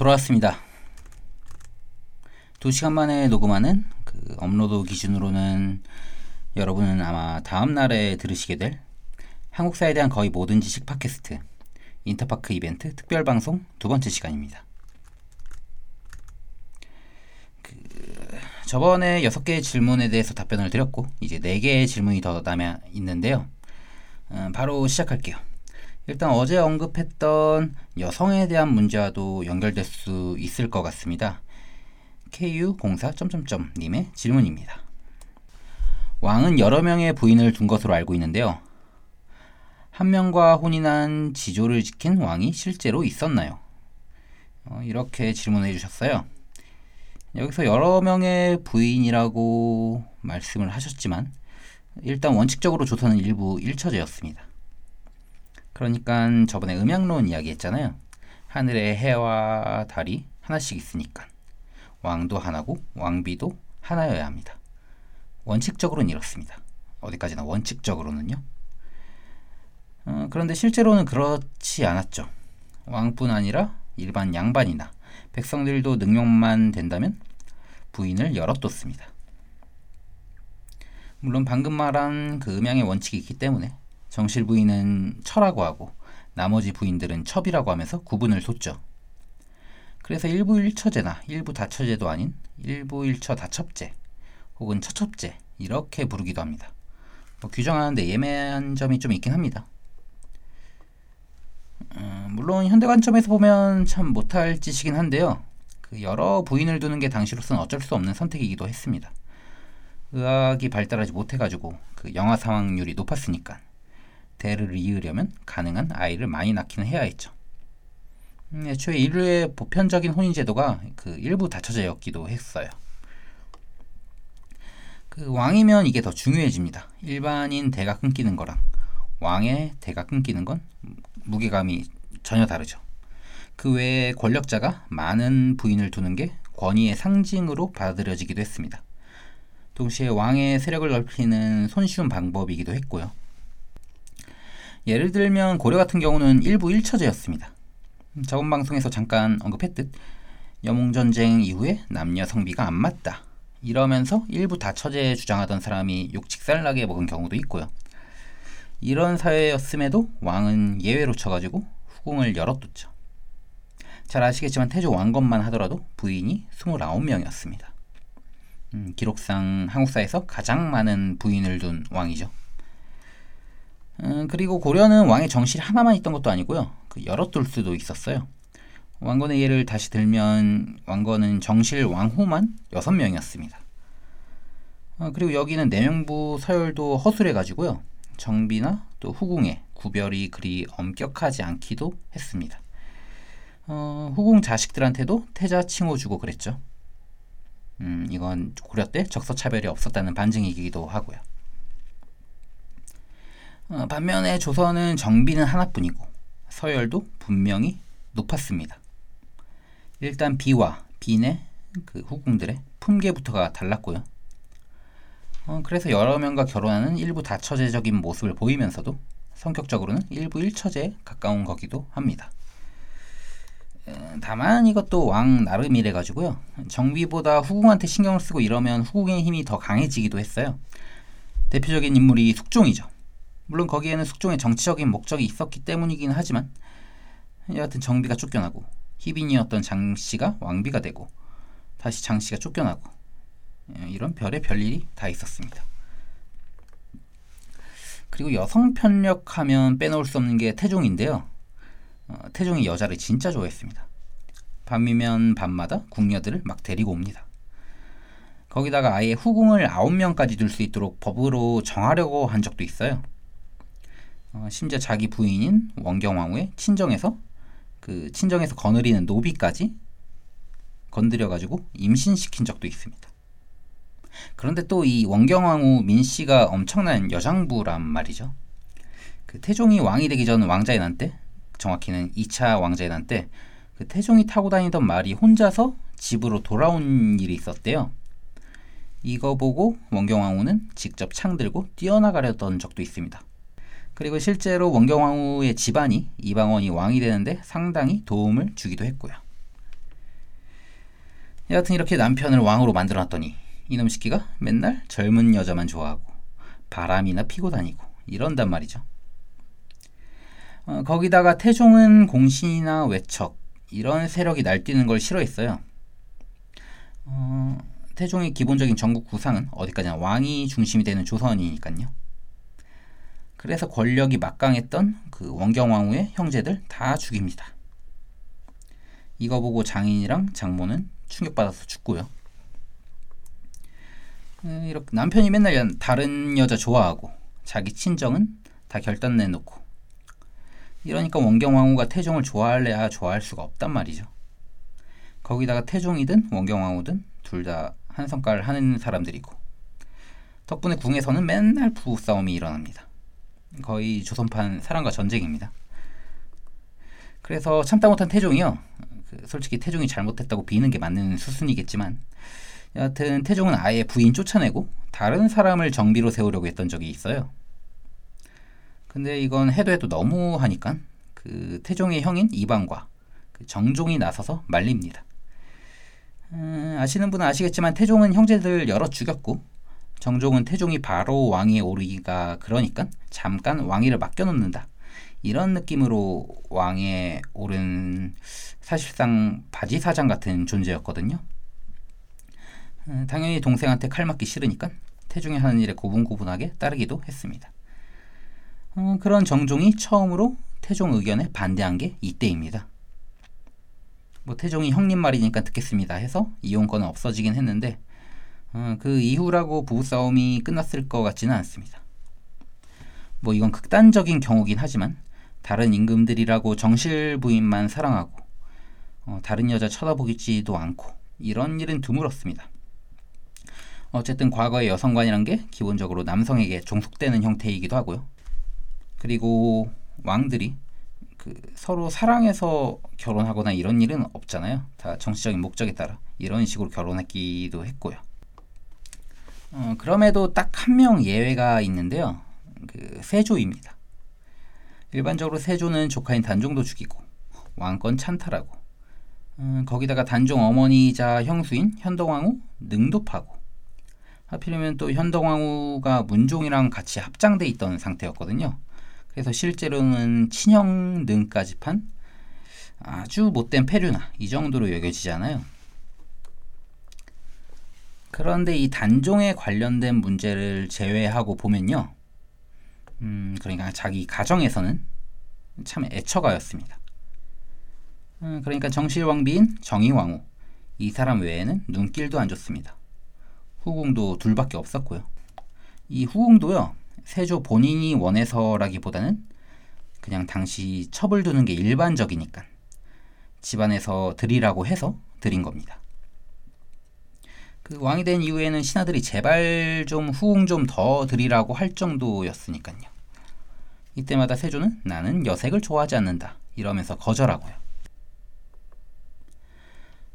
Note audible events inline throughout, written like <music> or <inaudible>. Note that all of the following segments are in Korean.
돌아왔습니다. 2시간 만에 녹음하는 그 업로드 기준으로는 여러분은 아마 다음 날에 들으시게 될 한국사에 대한 거의 모든 지식 팟캐스트 인터파크 이벤트 특별 방송 두 번째 시간입니다. 그 저번에 6개의 질문에 대해서 답변을 드렸고 이제 4개의 질문이 더 남아 있는데요. 음, 바로 시작할게요. 일단 어제 언급했던 여성에 대한 문제와도 연결될 수 있을 것 같습니다. KU04 님의 질문입니다. 왕은 여러 명의 부인을 둔 것으로 알고 있는데요. 한 명과 혼인한 지조를 지킨 왕이 실제로 있었나요? 어, 이렇게 질문해 주셨어요. 여기서 여러 명의 부인이라고 말씀을 하셨지만 일단 원칙적으로 조선은 일부 일처제였습니다. 그러니까 저번에 음양론 이야기 했잖아요. 하늘에 해와 달이 하나씩 있으니까 왕도 하나고 왕비도 하나여야 합니다. 원칙적으로는 이렇습니다. 어디까지나 원칙적으로는요. 어, 그런데 실제로는 그렇지 않았죠. 왕뿐 아니라 일반 양반이나 백성들도 능력만 된다면 부인을 열어뒀습니다. 물론 방금 말한 그 음양의 원칙이 있기 때문에 정실 부인은 처라고 하고 나머지 부인들은 첩이라고 하면서 구분을 뒀죠. 그래서 일부 일처제나 일부 다처제도 아닌 일부 일처 다첩제 혹은 처첩제 이렇게 부르기도 합니다. 뭐 규정하는데 예매한 점이 좀 있긴 합니다. 음, 물론 현대 관점에서 보면 참 못할 짓이긴 한데요. 그 여러 부인을 두는 게 당시로서는 어쩔 수 없는 선택이기도 했습니다. 의학이 발달하지 못해가지고 그 영아 사망률이 높았으니까 대를 이으려면 가능한 아이를 많이 낳기는 해야 했죠. 음, 애초에 인류의 보편적인 혼인 제도가 그 일부 다처제였기도 했어요. 그 왕이면 이게 더 중요해집니다. 일반인 대가 끊기는 거랑 왕의 대가 끊기는 건 무게감이 전혀 다르죠. 그 외에 권력자가 많은 부인을 두는 게 권위의 상징으로 받아들여지기도 했습니다. 동시에 왕의 세력을 넓히는 손쉬운 방법이기도 했고요. 예를 들면 고려 같은 경우는 일부 일처제였습니다. 저번 방송에서 잠깐 언급했듯 여몽전쟁 이후에 남녀 성비가 안 맞다. 이러면서 일부 다처제 주장하던 사람이 욕직살나게 먹은 경우도 있고요. 이런 사회였음에도 왕은 예외로 쳐가지고 후궁을 열어뒀죠. 잘 아시겠지만 태조 왕건만 하더라도 부인이 29명이었습니다. 음, 기록상 한국사에서 가장 많은 부인을 둔 왕이죠. 음, 그리고 고려는 왕의 정실 하나만 있던 것도 아니고요. 그 여러 뚫 수도 있었어요. 왕건의 예를 다시 들면 왕건은 정실 왕후만 6명이었습니다. 어, 그리고 여기는 내명부 서열도 허술해 가지고요. 정비나 또 후궁의 구별이 그리 엄격하지 않기도 했습니다. 어, 후궁 자식들한테도 태자 칭호 주고 그랬죠. 음, 이건 고려 때 적서 차별이 없었다는 반증이기도 하고요. 어, 반면에 조선은 정비는 하나뿐이고 서열도 분명히 높았습니다. 일단 비와 빈의 그 후궁들의 품계부터가 달랐고요. 어, 그래서 여러 명과 결혼하는 일부 다처제적인 모습을 보이면서도 성격적으로는 일부 일처제에 가까운 거기도 합니다. 다만 이것도 왕 나름이래 가지고요. 정비보다 후궁한테 신경을 쓰고 이러면 후궁의 힘이 더 강해지기도 했어요. 대표적인 인물이 숙종이죠. 물론 거기에는 숙종의 정치적인 목적이 있었기 때문이긴 하지만 여하튼 정비가 쫓겨나고 희빈이었던 장씨가 왕비가 되고 다시 장씨가 쫓겨나고 예, 이런 별의 별일이 다 있었습니다. 그리고 여성 편력하면 빼놓을 수 없는 게 태종인데요. 어, 태종이 여자를 진짜 좋아했습니다. 밤이면 밤마다 궁녀들을 막 데리고 옵니다. 거기다가 아예 후궁을 9명까지 둘 수 있도록 법으로 정하려고 한 적도 있어요. 어, 심지어 자기 부인인 원경왕후의 친정에서 그 친정에서 거느리는 노비까지 건드려가지고 임신시킨 적도 있습니다. 그런데 또 이 원경왕후 민씨가 엄청난 여장부란 말이죠. 그 태종이 왕이 되기 전 왕자의 난 때, 정확히는 2차 왕자의 난 때, 그 태종이 타고 다니던 말이 혼자서 집으로 돌아온 일이 있었대요. 이거 보고 원경왕후는 직접 창 들고 뛰어나가려던 적도 있습니다. 그리고 실제로 원경왕후의 집안이 이방원이 왕이 되는데 상당히 도움을 주기도 했고요. 여하튼 이렇게 남편을 왕으로 만들어놨더니 이놈 새끼가 맨날 젊은 여자만 좋아하고 바람이나 피고 다니고 이런단 말이죠. 어, 거기다가 태종은 공신이나 외척 이런 세력이 날뛰는 걸 싫어했어요. 어, 태종의 기본적인 전국 구상은 어디까지나 왕이 중심이 되는 조선이니까요. 그래서 권력이 막강했던 그 원경왕후의 형제들 다 죽입니다. 이거 보고 장인이랑 장모는 충격받아서 죽고요. 음, 이렇게 남편이 맨날 다른 여자 좋아하고 자기 친정은 다 결단 내놓고 이러니까 원경왕후가 태종을 좋아할래야 좋아할 수가 없단 말이죠. 거기다가 태종이든 원경왕후든 둘 다 한성깔 하는 사람들이고 덕분에 궁에서는 맨날 부부싸움이 일어납니다. 거의 조선판 사랑과 전쟁입니다. 그래서 참다 못한 태종이요. 그 솔직히 태종이 잘못했다고 비는 게 맞는 수순이겠지만 여하튼 태종은 아예 부인 쫓아내고 다른 사람을 정비로 세우려고 했던 적이 있어요. 근데 이건 해도 해도 너무 하니까 그 태종의 형인 이방과 그 정종이 나서서 말립니다. 음, 아시는 분은 아시겠지만 태종은 형제들 여러 죽였고 정종은 태종이 바로 왕위에 오르기가 그러니까 잠깐 왕위를 맡겨놓는다. 이런 느낌으로 왕에 오른 사실상 바지 사장 같은 존재였거든요. 음, 당연히 동생한테 칼 맞기 싫으니까 태종이 하는 일에 고분고분하게 따르기도 했습니다. 어, 그런 정종이 처음으로 태종 의견에 반대한 게 이때입니다. 뭐 태종이 형님 말이니까 듣겠습니다 해서 이혼권은 없어지긴 했는데 어, 그 이후라고 부부싸움이 끝났을 것 같지는 않습니다. 뭐 이건 극단적인 경우긴 하지만 다른 임금들이라고 정실 부인만 사랑하고 어, 다른 여자 쳐다보지도 않고 이런 일은 드물었습니다. 어쨌든 과거의 여성관이란 게 기본적으로 남성에게 종속되는 형태이기도 하고요. 그리고 왕들이 그 서로 사랑해서 결혼하거나 이런 일은 없잖아요. 다 정치적인 목적에 따라 이런 식으로 결혼했기도 했고요. 어, 그럼에도 딱 한 명 예외가 있는데요. 그 세조입니다. 일반적으로 세조는 조카인 단종도 죽이고 왕권 찬탈하고 음, 거기다가 단종 어머니이자 형수인 현덕왕후 능도파고 하필이면 또 현덕왕후가 문종이랑 같이 합장돼 있던 상태였거든요. 그래서 실제로는 친형 능까지 판 아주 못된 폐류나 이 정도로 여겨지잖아요. 그런데 이 단종에 관련된 문제를 제외하고 보면요. 음, 그러니까 자기 가정에서는 참 애처가였습니다. 음, 그러니까 정실왕비인 정의왕후 이 사람 외에는 눈길도 안 좋습니다. 후궁도 둘밖에 없었고요. 이 후궁도요. 세조 본인이 원해서라기보다는 그냥 당시 첩을 두는 게 일반적이니까 집안에서 드리라고 해서 드린 겁니다. 그 왕이 된 이후에는 신하들이 제발 좀 후궁 좀더 드리라고 할 정도였으니까요. 이때마다 세조는 나는 여색을 좋아하지 않는다 이러면서 거절하고요.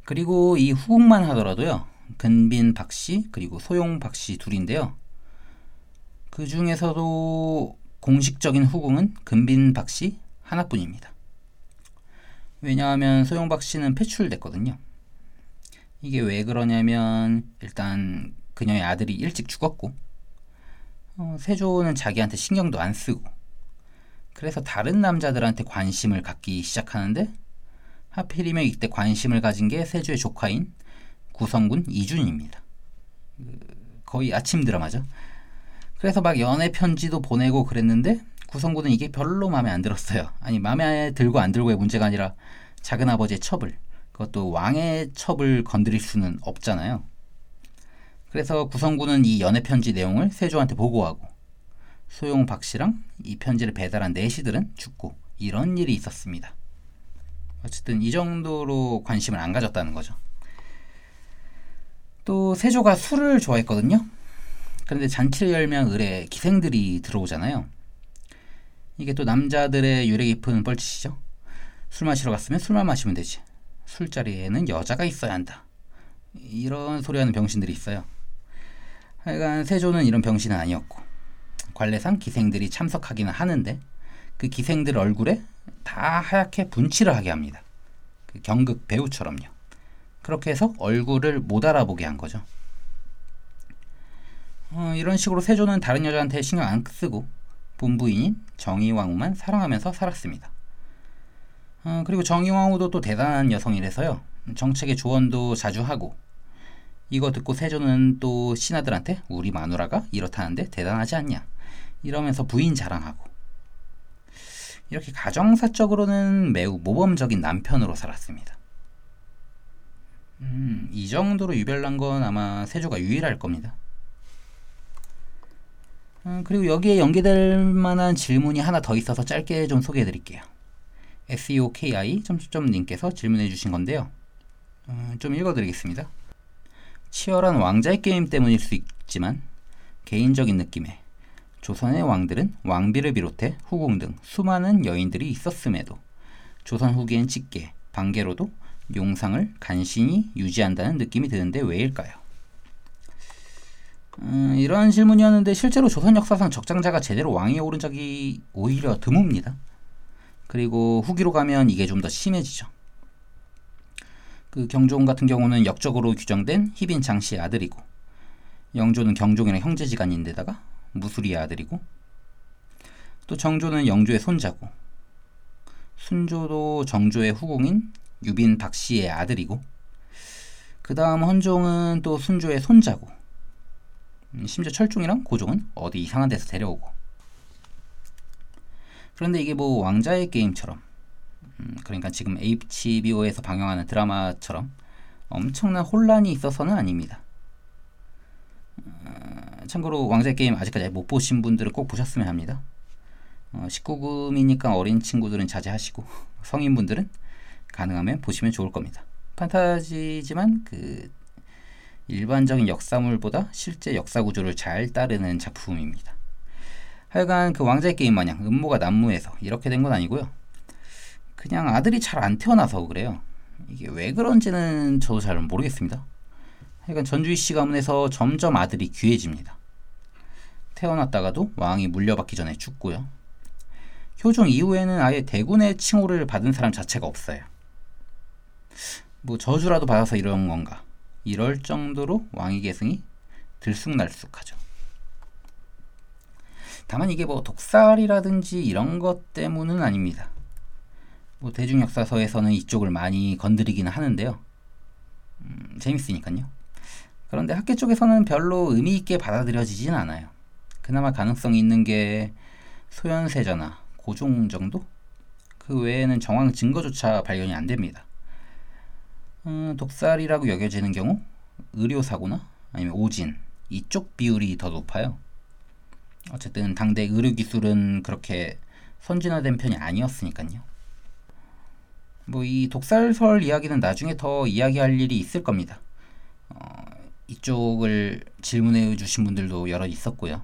그리고 이 후궁만 하더라도요. 근빈 박씨 그리고 소용 박씨 둘인데요. 그 중에서도 공식적인 후궁은 근빈 박씨 하나뿐입니다. 왜냐하면 소용 박씨는 패출됐거든요. 이게 왜 그러냐면 일단 그녀의 아들이 일찍 죽었고 어, 세조는 자기한테 신경도 안 쓰고 그래서 다른 남자들한테 관심을 갖기 시작하는데 하필이면 이때 관심을 가진 게 세조의 조카인 구성군 이준입니다. 그, 거의 아침 드라마죠. 그래서 막 연애 편지도 보내고 그랬는데 구성군은 이게 별로 마음에 안 들었어요. 아니 마음에 들고 안 들고의 문제가 아니라 작은 아버지의 첩을 그것도 왕의 첩을 건드릴 수는 없잖아요. 그래서 구성군은 이 연애 편지 내용을 세조한테 보고하고 소용 박 씨랑 이 편지를 배달한 내시들은 죽고 이런 일이 있었습니다. 어쨌든 이 정도로 관심을 안 가졌다는 거죠. 또 세조가 술을 좋아했거든요. 그런데 잔치를 열면 을에 기생들이 들어오잖아요. 이게 또 남자들의 유래 깊은 뻘짓이죠. 술 마시러 갔으면 술만 마시면 되지. 술자리에는 여자가 있어야 한다. 이런 소리 하는 병신들이 있어요. 하여간 세조는 이런 병신은 아니었고 관례상 기생들이 참석하기는 하는데 그 기생들 얼굴에 다 하얗게 분칠을 하게 합니다. 그 경극 배우처럼요. 그렇게 해서 얼굴을 못 알아보게 한 거죠. 어, 이런 식으로 세조는 다른 여자한테 신경 안 쓰고 본부인인 정의왕후만 사랑하면서 살았습니다. 어, 그리고 정의왕후도 또 대단한 여성이라서요. 정책의 조언도 자주 하고 이거 듣고 세조는 또 신하들한테 우리 마누라가 이렇다는데 대단하지 않냐 이러면서 부인 자랑하고 이렇게 가정사적으로는 매우 모범적인 남편으로 살았습니다. 음, 이 정도로 유별난 건 아마 세조가 유일할 겁니다. 음, 그리고 여기에 연계될 만한 질문이 하나 더 있어서 짧게 좀 소개해 드릴게요. SEOKI 님께서 질문해 주신 건데요. 음, 좀 읽어 드리겠습니다. 치열한 왕자의 게임 때문일 수 있지만 개인적인 느낌에 조선의 왕들은 왕비를 비롯해 후궁 등 수많은 여인들이 있었음에도 조선 후기엔 직계, 반계로도 용상을 간신히 유지한다는 느낌이 드는데 왜일까요? 음, 이런 질문이었는데 실제로 조선 역사상 적장자가 제대로 왕위에 오른 적이 오히려 드뭅니다. 그리고 후기로 가면 이게 좀 더 심해지죠. 그 경종 같은 경우는 역적으로 규정된 희빈 장씨의 아들이고 영조는 경종이랑 형제지간인데다가 무수리의 아들이고 또 정조는 영조의 손자고 순조도 정조의 후궁인 유빈 박씨의 아들이고 그 다음 헌종은 또 순조의 손자고 음, 심지어 철중이랑 고종은 어디 이상한 데서 데려오고 그런데 이게 뭐 왕자의 게임처럼 음, 그러니까 지금 HBO에서 방영하는 드라마처럼 엄청난 혼란이 있어서는 아닙니다. 어, 참고로 왕자의 게임 아직까지 못 보신 분들은 꼭 보셨으면 합니다. 어, 19금이니까 어린 친구들은 자제하시고 <laughs> 성인분들은 가능하면 보시면 좋을 겁니다. 판타지지만 그 일반적인 역사물보다 실제 역사 구조를 잘 따르는 작품입니다. 하여간 그 왕자의 게임 마냥 음모가 난무해서 이렇게 된 건 아니고요. 그냥 아들이 잘 안 태어나서 그래요. 이게 왜 그런지는 저도 잘 모르겠습니다. 하여간 전주희 씨 가문에서 점점 아들이 귀해집니다. 태어났다가도 왕이 물려받기 전에 죽고요. 효종 이후에는 아예 대군의 칭호를 받은 사람 자체가 없어요. 뭐 저주라도 받아서 이런 건가? 이럴 정도로 왕위 계승이 들쑥날쑥하죠. 다만 이게 뭐 독살이라든지 이런 것 때문은 아닙니다. 뭐 대중 역사서에서는 이쪽을 많이 건드리기는 하는데요. 음, 재밌으니까요. 그런데 학계 쪽에서는 별로 의미 있게 받아들여지진 않아요. 그나마 가능성이 있는 게 소현세자나 고종 정도? 그 외에는 정황 증거조차 발견이 안 됩니다. 음, 독살이라고 여겨지는 경우 의료사고나 아니면 오진 이쪽 비율이 더 높아요. 어쨌든 당대 의료 기술은 그렇게 선진화된 편이 아니었으니까요. 뭐 이 독살설 이야기는 나중에 더 이야기할 일이 있을 겁니다. 어, 이쪽을 질문해 주신 분들도 여러 있었고요.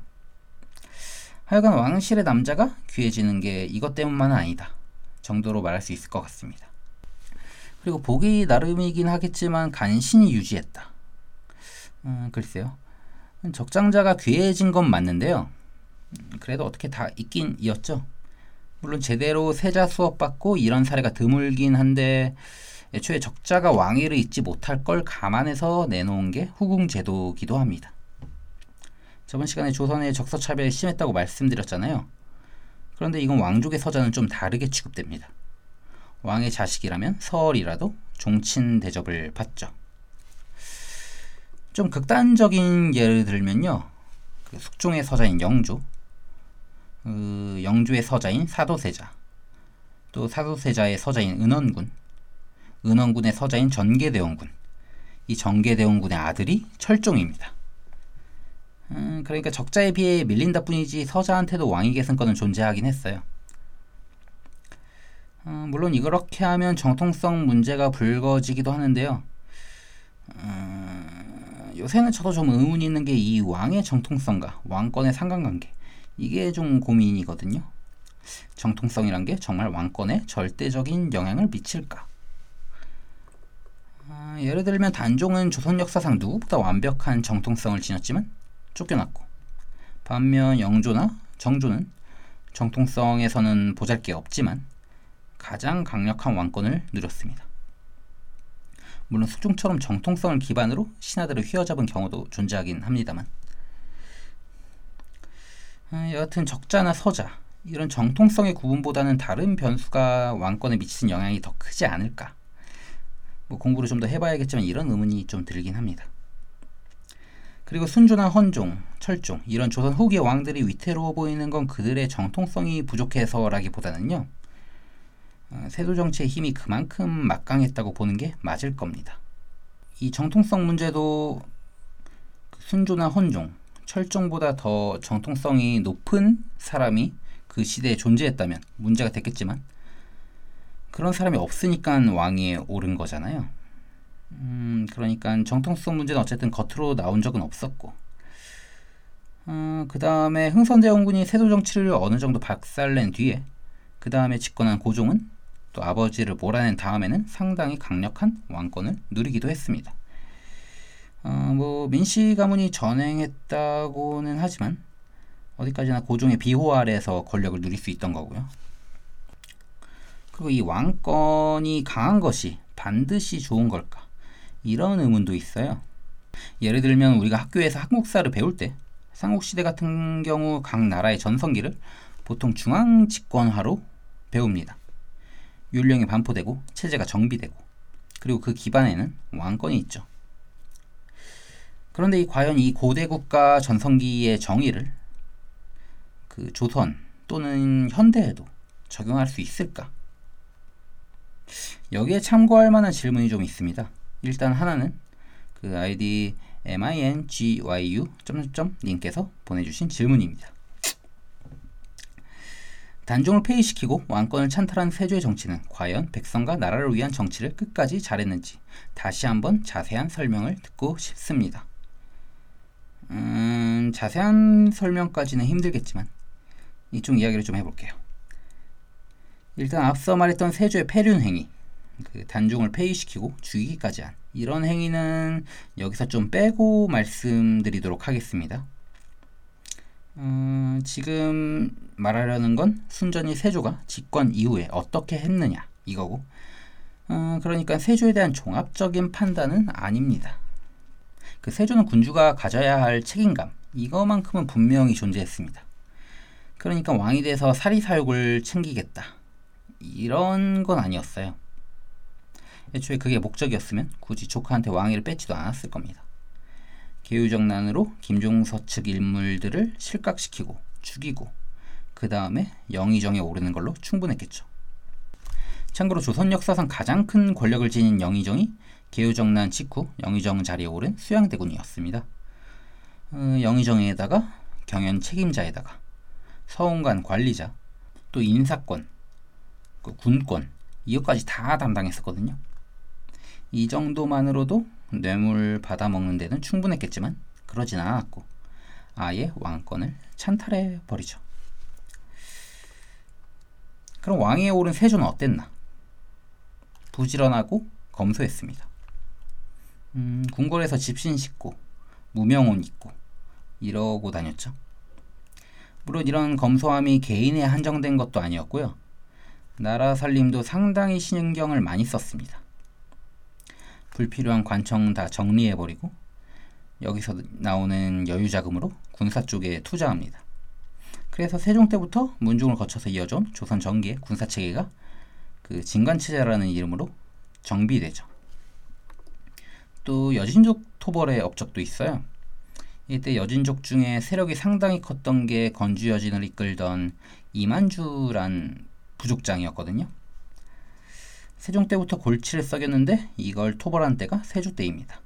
하여간 왕실의 남자가 귀해지는 게 이것 때문만은 아니다 정도로 말할 수 있을 것 같습니다. 그리고 보기 나름이긴 하겠지만 간신히 유지했다. 음, 글쎄요. 적장자가 귀해진 건 맞는데요. 그래도 어떻게 다 있긴 이었죠. 물론 제대로 세자 수업 받고 이런 사례가 드물긴 한데 애초에 적자가 왕위를 잇지 못할 걸 감안해서 내놓은 게 후궁 제도기도 합니다. 저번 시간에 조선의 적서 차별이 심했다고 말씀드렸잖아요. 그런데 이건 왕족의 서자는 좀 다르게 취급됩니다. 왕의 자식이라면 서얼이라도 종친 대접을 받죠. 좀 극단적인 예를 들면요. 그 숙종의 서자인 영조, 그 영주의 서자인 사도세자, 또 사도세자의 서자인 은원군, 은원군의 서자인 전계대원군, 이 전계대원군의 아들이 철종입니다. 음, 그러니까 적자에 비해 밀린다 뿐이지 서자한테도 왕위 계승권은 존재하긴 했어요. 어, 물론 이렇게 하면 정통성 문제가 불거지기도 하는데요. 어, 요새는 저도 좀 의문이 있는 게 이 왕의 정통성과 왕권의 상관관계 이게 좀 고민이거든요. 정통성이란 게 정말 왕권에 절대적인 영향을 미칠까? 어, 예를 들면 단종은 조선 역사상 누구보다 완벽한 정통성을 지녔지만 쫓겨났고 반면 영조나 정조는 정통성에서는 보잘게 없지만 가장 강력한 왕권을 누렸습니다. 물론 수중처럼 정통성을 기반으로 신하들을 휘어잡은 경우도 존재하긴 합니다만 아, 여하튼 적자나 서자 이런 정통성의 구분보다는 다른 변수가 왕권에 미치는 영향이 더 크지 않을까 뭐 공부를 좀 더 해봐야겠지만 이런 의문이 좀 들긴 합니다. 그리고 순조나 헌종, 철종 이런 조선 후기 왕들이 위태로워 보이는 건 그들의 정통성이 부족해서라기보다는요. 어, 세도 정치의 힘이 그만큼 막강했다고 보는 게 맞을 겁니다. 이 정통성 문제도 순조나 헌종, 철종보다 더 정통성이 높은 사람이 그 시대에 존재했다면 문제가 됐겠지만 그런 사람이 없으니까 왕위에 오른 거잖아요. 음, 그러니까 정통성 문제는 어쨌든 겉으로 나온 적은 없었고, 어, 그 다음에 흥선대원군이 세도 정치를 어느 정도 박살낸 뒤에, 그 다음에 집권한 고종은 또 아버지를 몰아낸 다음에는 상당히 강력한 왕권을 누리기도 했습니다. 어, 뭐 민씨 가문이 전행했다고는 하지만 어디까지나 고종의 비호 아래서 권력을 누릴 수 있던 거고요. 그리고 이 왕권이 강한 것이 반드시 좋은 걸까? 이런 의문도 있어요. 예를 들면 우리가 학교에서 한국사를 배울 때 삼국시대 같은 경우 각 나라의 전성기를 보통 중앙 집권화로 배웁니다. 율령이 반포되고 체제가 정비되고 그리고 그 기반에는 왕권이 있죠. 그런데 이 과연 이 고대 국가 전성기의 정의를 그 조선 또는 현대에도 적용할 수 있을까? 여기에 참고할 만한 질문이 좀 있습니다. 일단 하나는 그 아이디 mingyu 님께서 보내주신 질문입니다. 단종을 폐위시키고 왕권을 찬탈한 세조의 정치는 과연 백성과 나라를 위한 정치를 끝까지 잘했는지 다시 한번 자세한 설명을 듣고 싶습니다. 음, 자세한 설명까지는 힘들겠지만 이쪽 이야기를 좀 해볼게요. 일단 앞서 말했던 세조의 폐륜 행위 그 단종을 폐위시키고 죽이기까지 한 이런 행위는 여기서 좀 빼고 말씀드리도록 하겠습니다. 어, 지금 말하려는 건 순전히 세조가 집권 이후에 어떻게 했느냐 이거고 어, 그러니까 세조에 대한 종합적인 판단은 아닙니다. 그 세조는 군주가 가져야 할 책임감 이거만큼은 분명히 존재했습니다. 그러니까 왕이 돼서 사리사욕을 챙기겠다 이런 건 아니었어요. 애초에 그게 목적이었으면 굳이 조카한테 왕위를 뺏지도 않았을 겁니다. 계유정난으로 김종서 측 인물들을 실각시키고 죽이고 그 다음에 영의정에 오르는 걸로 충분했겠죠. 참고로 조선 역사상 가장 큰 권력을 지닌 영의정이 계유정난 직후 영의정 자리에 오른 수양대군이었습니다. 어, 영의정에다가 경연 책임자에다가 서운관 관리자 또 인사권 그 군권 이것까지 다 담당했었거든요. 이 정도만으로도 뇌물 받아먹는 데는 충분했겠지만 그러진 않았고 아예 왕권을 찬탈해 버리죠. 그럼 왕위에 오른 세조는 어땠나? 부지런하고 검소했습니다. 음, 궁궐에서 집신 싣고 무명옷 입고 이러고 다녔죠. 물론 이런 검소함이 개인에 한정된 것도 아니었고요. 나라 살림도 상당히 신경을 많이 썼습니다. 불필요한 관청 다 정리해버리고 여기서 나오는 여유 자금으로 군사 쪽에 투자합니다. 그래서 세종 때부터 문중을 거쳐서 이어져온 조선 전기의 군사 체계가 그 진관체제라는 이름으로 정비되죠. 또 여진족 토벌의 업적도 있어요. 이때 여진족 중에 세력이 상당히 컸던 게 건주 여진을 이끌던 이만주란 부족장이었거든요. 세종 때부터 골치를 썩였는데 이걸 토벌한 때가 세조 때입니다.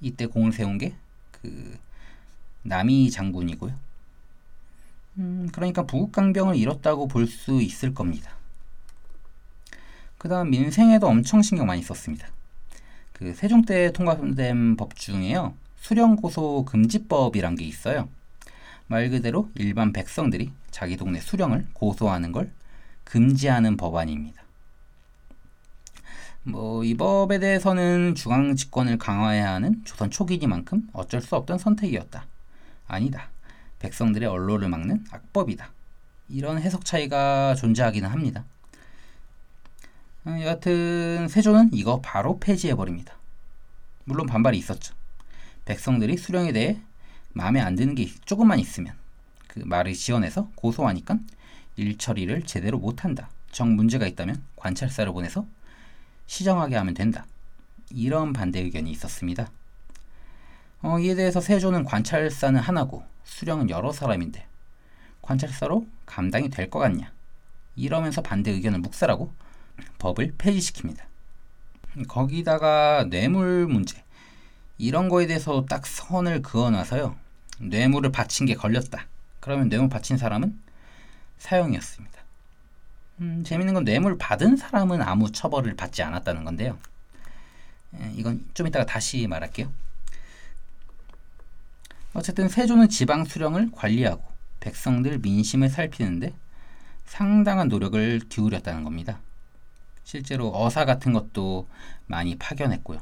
이때 공을 세운 게 그 남이 장군이고요. 음, 그러니까 부국강병을 잃었다고 볼 수 있을 겁니다. 그 다음 민생에도 엄청 신경 많이 썼습니다. 그 세종 때 통과된 법 중에요. 수령고소 금지법이란 게 있어요. 말 그대로 일반 백성들이 자기 동네 수령을 고소하는 걸 금지하는 법안입니다. 뭐 이 법에 대해서는 중앙 집권을 강화해야 하는 조선 초기니만큼 어쩔 수 없던 선택이었다. 아니다. 백성들의 언론을 막는 악법이다. 이런 해석 차이가 존재하기는 합니다. 어, 여하튼 세조는 이거 바로 폐지해 버립니다. 물론 반발이 있었죠. 백성들이 수령에 대해 마음에 안 드는 게 조금만 있으면 그 말을 지어내서 고소하니까 일 처리를 제대로 못한다. 정 문제가 있다면 관찰사를 보내서 시정하게 하면 된다. 이런 반대 의견이 있었습니다. 어, 이에 대해서 세조는 관찰사는 하나고 수령은 여러 사람인데 관찰사로 감당이 될 것 같냐? 이러면서 반대 의견을 묵살하고 법을 폐지시킵니다. 거기다가 뇌물 문제 이런 거에 대해서 딱 선을 그어놔서요. 뇌물을 바친 게 걸렸다. 그러면 뇌물 바친 사람은 사형이었습니다. 음, 재밌는 건 뇌물 받은 사람은 아무 처벌을 받지 않았다는 건데요. 에, 이건 좀 이따가 다시 말할게요. 어쨌든 세조는 지방 수령을 관리하고 백성들 민심을 살피는데 상당한 노력을 기울였다는 겁니다. 실제로 어사 같은 것도 많이 파견했고요.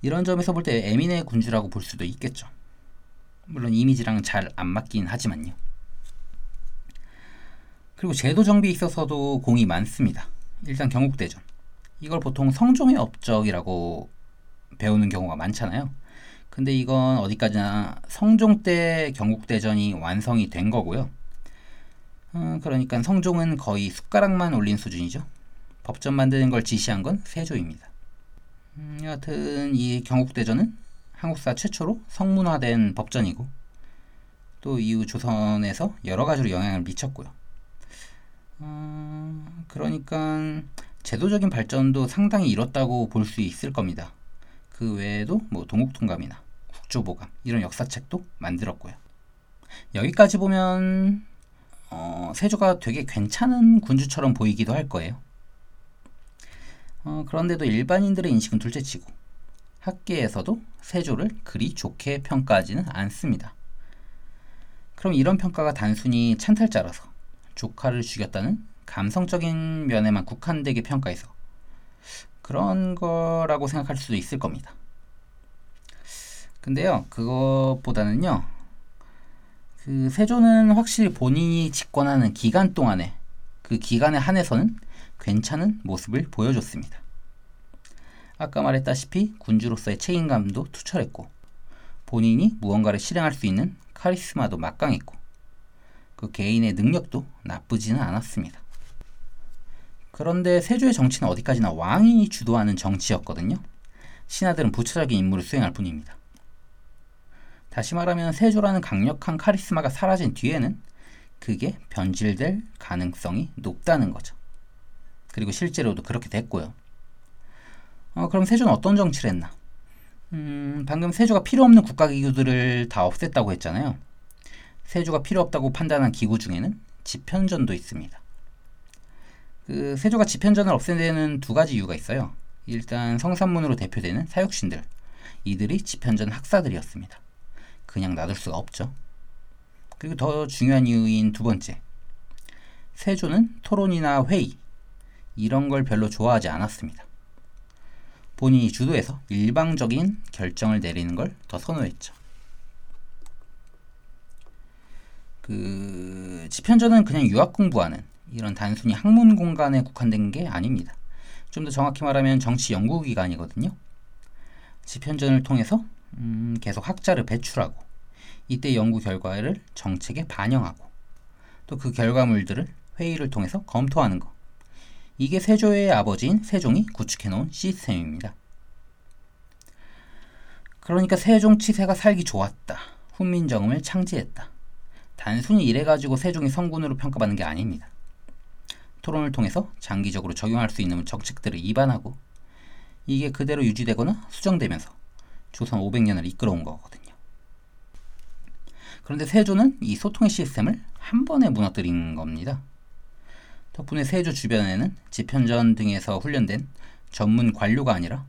이런 점에서 볼 때 에민의 군주라고 볼 수도 있겠죠. 물론 이미지랑 잘 안 맞긴 하지만요. 그리고 제도 정비에 있어서도 공이 많습니다. 일단 경국대전. 이걸 보통 성종의 업적이라고 배우는 경우가 많잖아요. 근데 이건 어디까지나 성종 때 경국대전이 완성이 된 거고요. 어, 그러니까 성종은 거의 숟가락만 올린 수준이죠. 법전 만드는 걸 지시한 건 세조입니다. 음, 여하튼 이 경국대전은 한국사 최초로 성문화된 법전이고 또 이후 조선에서 여러 가지로 영향을 미쳤고요. 어, 그러니까 제도적인 발전도 상당히 이뤘다고 볼 수 있을 겁니다. 그 외에도 뭐 동국통감이나 국조보감 이런 역사책도 만들었고요. 여기까지 보면 어, 세조가 되게 괜찮은 군주처럼 보이기도 할 거예요. 어, 그런데도 일반인들의 인식은 둘째치고 학계에서도 세조를 그리 좋게 평가하지는 않습니다. 그럼 이런 평가가 단순히 찬탈자라서 조카를 죽였다는 감성적인 면에만 국한되게 평가해서 그런 거라고 생각할 수도 있을 겁니다. 근데요, 그것보다는요, 그 세조는 확실히 본인이 집권하는 기간 동안에 그 기간에 한해서는 괜찮은 모습을 보여줬습니다. 아까 말했다시피 군주로서의 책임감도 투철했고 본인이 무언가를 실행할 수 있는 카리스마도 막강했고 그 개인의 능력도 나쁘지는 않았습니다. 그런데 세조의 정치는 어디까지나 왕이 주도하는 정치였거든요. 신하들은 부차적인 임무를 수행할 뿐입니다. 다시 말하면 세조라는 강력한 카리스마가 사라진 뒤에는 그게 변질될 가능성이 높다는 거죠. 그리고 실제로도 그렇게 됐고요. 어, 그럼 세조는 어떤 정치를 했나? 음, 방금 세조가 필요 없는 국가 기구들을 다 없앴다고 했잖아요. 세조가 필요 없다고 판단한 기구 중에는 집현전도 있습니다. 그 세조가 집현전을 없앤 데는 두 가지 이유가 있어요. 일단 성산문으로 대표되는 사육신들, 이들이 집현전 학사들이었습니다. 그냥 놔둘 수가 없죠. 그리고 더 중요한 이유인 두 번째, 세조는 토론이나 회의, 이런 걸 별로 좋아하지 않았습니다. 본인이 주도해서 일방적인 결정을 내리는 걸 더 선호했죠. 그 집현전은 그냥 유학 공부하는 이런 단순히 학문 공간에 국한된 게 아닙니다. 좀 더 정확히 말하면 정치 연구 기관이거든요. 집현전을 통해서 음, 계속 학자를 배출하고 이때 연구 결과를 정책에 반영하고 또 그 결과물들을 회의를 통해서 검토하는 것 이게 세조의 아버지인 세종이 구축해놓은 시스템입니다. 그러니까 세종 치세가 살기 좋았다. 훈민정음을 창제했다. 단순히 이래가지고 세종이 성군으로 평가받는 게 아닙니다. 토론을 통해서 장기적으로 적용할 수 있는 정책들을 입안하고 이게 그대로 유지되거나 수정되면서 조선 500년을 이끌어온 거거든요. 그런데 세조는 이 소통의 시스템을 한 번에 무너뜨린 겁니다. 덕분에 세조 주변에는 집현전 등에서 훈련된 전문 관료가 아니라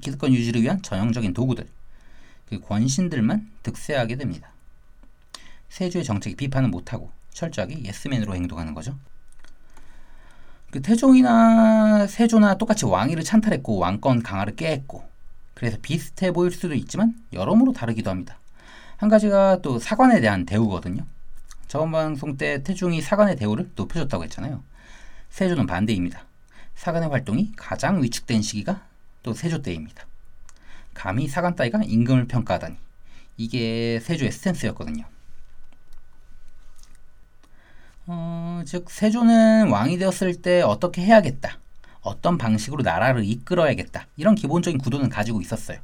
기득권 유지를 위한 전형적인 도구들, 그 권신들만 득세하게 됩니다. 세조의 정책에 비판은 못하고 철저하게 예스맨으로 행동하는 거죠. 그 태종이나 세조나 똑같이 왕위를 찬탈했고 왕권 강화를 깨했고 그래서 비슷해 보일 수도 있지만 여러모로 다르기도 합니다. 한 가지가 또 사관에 대한 대우거든요. 저번 방송 때 태종이 사관의 대우를 높여줬다고 했잖아요. 세조는 반대입니다. 사관의 활동이 가장 위축된 시기가 또 세조 때입니다. 감히 사간 따위가 임금을 평가하다니 이게 세조의 스탠스였거든요. 어, 즉 세조는 왕이 되었을 때 어떻게 해야겠다. 어떤 방식으로 나라를 이끌어야겠다. 이런 기본적인 구도는 가지고 있었어요.